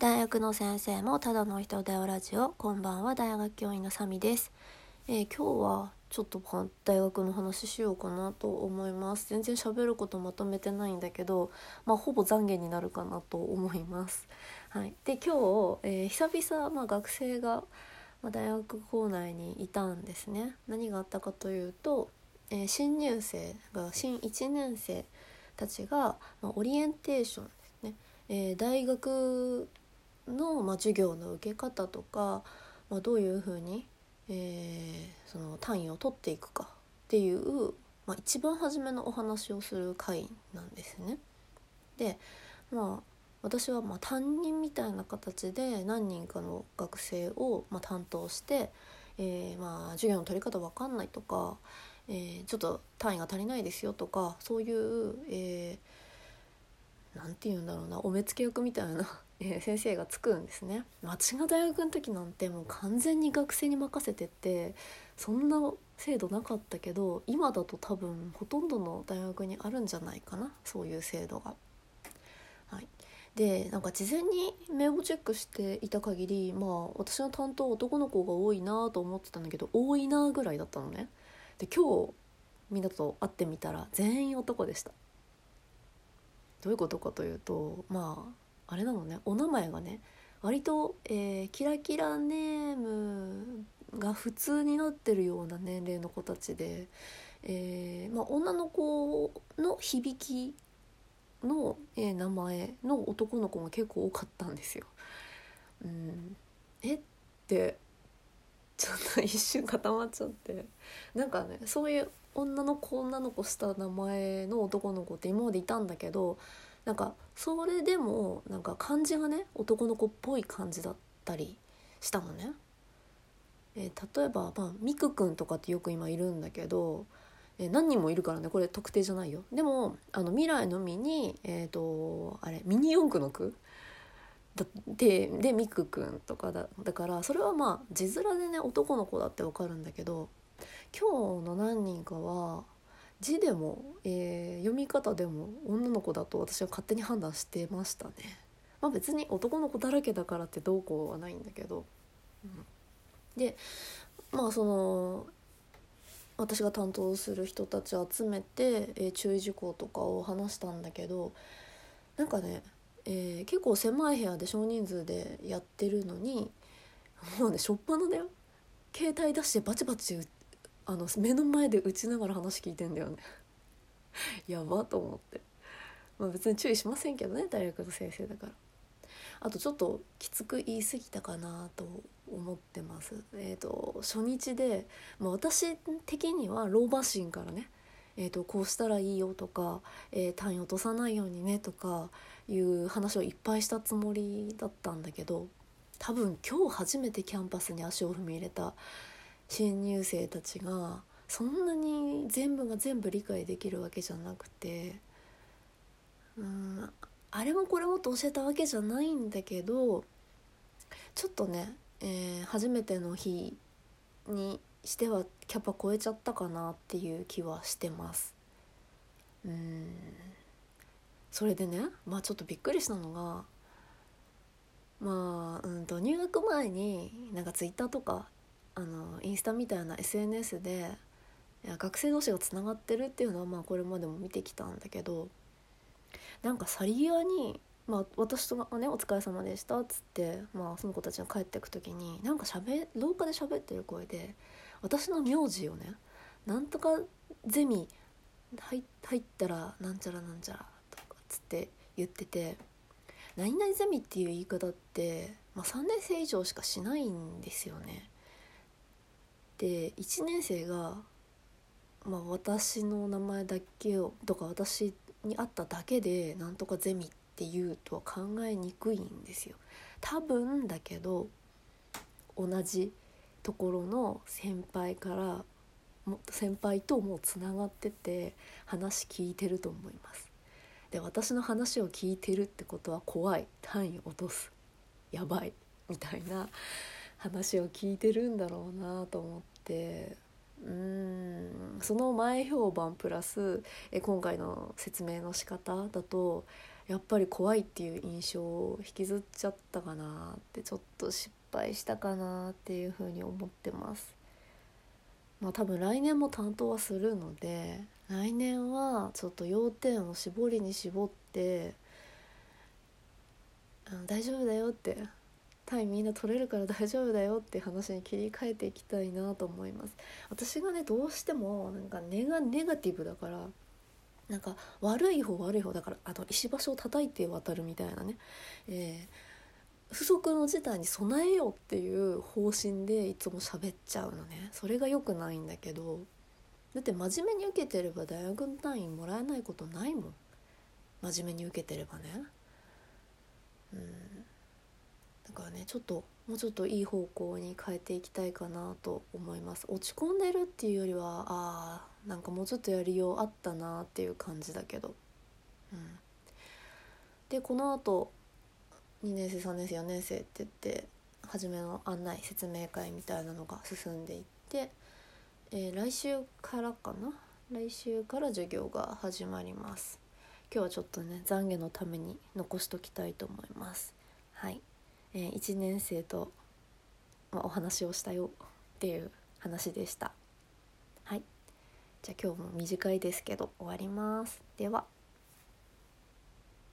大学の先生もただの人だよラジオこんばんは大学教員のサミです、えー今日はちょっと大学の話しようかなと思います。全然喋ることまとめてないんだけどまあほぼ懺悔になるかなと思います。はい。で今日、えー久々まあ学生がま大学校内にいたんですね。何があったかというと、えー新入生が新1年生たちが、まあ、オリエンテーションですね、えー大学の、まあ、授業の受け方とか、まあ、どういうふうに、えーその単位を取っていくかっていう、まあ、一番初めのお話をする会なんですね。でまあ私はま担任みたいな形で何人かの学生をま担当して、えーまあ授業の取り方わかんないとか、えーちょっと単位が足りないですよとかそういう、えーて言うんだろうなお目付け役みたいな、え先生がつくんですね私が大学の時なんてもう完全に学生に任せてってそんな制度なかったけど今だと多分ほとんどの大学にあるんじゃないかなそういう制度が。はい、でなんか事前に名簿チェックしていた限りまあ私の担当男の子が多いなと思ってたんだけど多いなぐらいだったのね。で今日みんなと会ってみたら全員男でした。どういうことかというとまああれなのね。お名前がね割と、えーキラキラネームが普通になってるような年齢の子たちで、えーまあ、女の子の響きの、えー名前の男の子が結構多かったんですよ。うん、え？ってちょっと一瞬固まっちゃって。なんかねそういう女の子女の子した名前の男の子って今までいたんだけどなんかそれでもなんか漢字がね男の子っぽい感じだったりしたのね。えー例えば、まあ、ミクくんとかってよく今いるんだけど、えー何人もいるからねこれ特定じゃないよ。でもあの未来のみにえっ、とあれミニ四駆の句だででミクくんとかだ。だからそれはまあ字面でね男の子だってわかるんだけど今日の何人かは字でも、えー読み方でも女の子だと私は勝手に判断してましたね。まあ、別に男の子だらけだからってどうこうはないんだけど。うんでまあその私が担当する人たちを集めて、えー注意事項とかを話したんだけどなんかね、えー結構狭い部屋で少人数でやってるのにもうねしょっぱなだよ携帯出してバチバチあの目の前で打ちながら話聞いてんだよね。やばと思って、まあ、別に注意しませんけどね大学の先生だから。あとちょっときつく言い過ぎたかなと思ってます。えっ、と初日で、まあ、私的には老婆心からね。えー、とこうしたらいいよとか、えー単位落とさないようにねとかいう話をいっぱいしたつもりだったんだけど多分今日初めてキャンパスに足を踏み入れた新入生たちがそんなに全部が全部理解できるわけじゃなくてうんあれもこれもと教えたわけじゃないんだけどちょっとね、えー初めての日にしてはキャパ超えちゃったかなっていう気はしてます。うんそれでねまあちょっとびっくりしたのがまあ、うん、と入学前になんかツイッターとかあのインスタみたいな SNS で学生同士がつながってるっていうのはまあこれまでも見てきたんだけどなんか去り際に、まあ、私とね「お疲れ様でした」っつって、まあ、その子たちが帰ってく時になんかしゃべ廊下で喋ってる声で私の名字をね「なんとかゼミ入入ったらなんちゃらなんちゃら」とかっつって言ってて「何々ゼミ」っていう言い方って、まあ、3年生以上しかしないんですよね。で1年生が、まあ、私の名前だけをとか私に会っただけでなんとかゼミっていうとは考えにくいんですよ。多分だけど同じところの先輩からも先輩ともうつながってて話聞いてると思います。で私の話を聞いてるってことは怖い単位落とすやばいみたいな話を聞いてるんだろうなと思ってうーんその前評判プラスえ今回の説明の仕方だとやっぱり怖いっていう印象を引きずっちゃったかなってちょっと失敗したかなっていうふうに思ってます。まあ多分来年も担当はするので来年はちょっと要点を絞りに絞って大丈夫だよって単位みんな取れるから大丈夫だよって話に切り替えていきたいなと思います。私がねどうしてもなんか根がネガティブだからなんか悪い方悪い方だからあの石橋を叩いて渡るみたいなね、えー、不測の事態に備えようっていう方針でいつも喋っちゃうのね。それが良くないんだけどだって真面目に受けてれば大学の単位もらえないことないもん。真面目に受けてればね。うん。だからねちょっともうちょっといい方向に変えていきたいかなと思います。落ち込んでるっていうよりはあーなんかもうちょっとやりようあったなっていう感じだけど。うん。でこのあと2年生3年生4年生って言って初めの案内説明会みたいなのが進んでいって、えー、来週からかな？来週から授業が始まります。今日はちょっとね懺悔のために残しときたいと思います。はい。えー、1年生と、まあ、お話をしたよっていう話でした。はい。じゃあ今日も短いですけど終わります。では。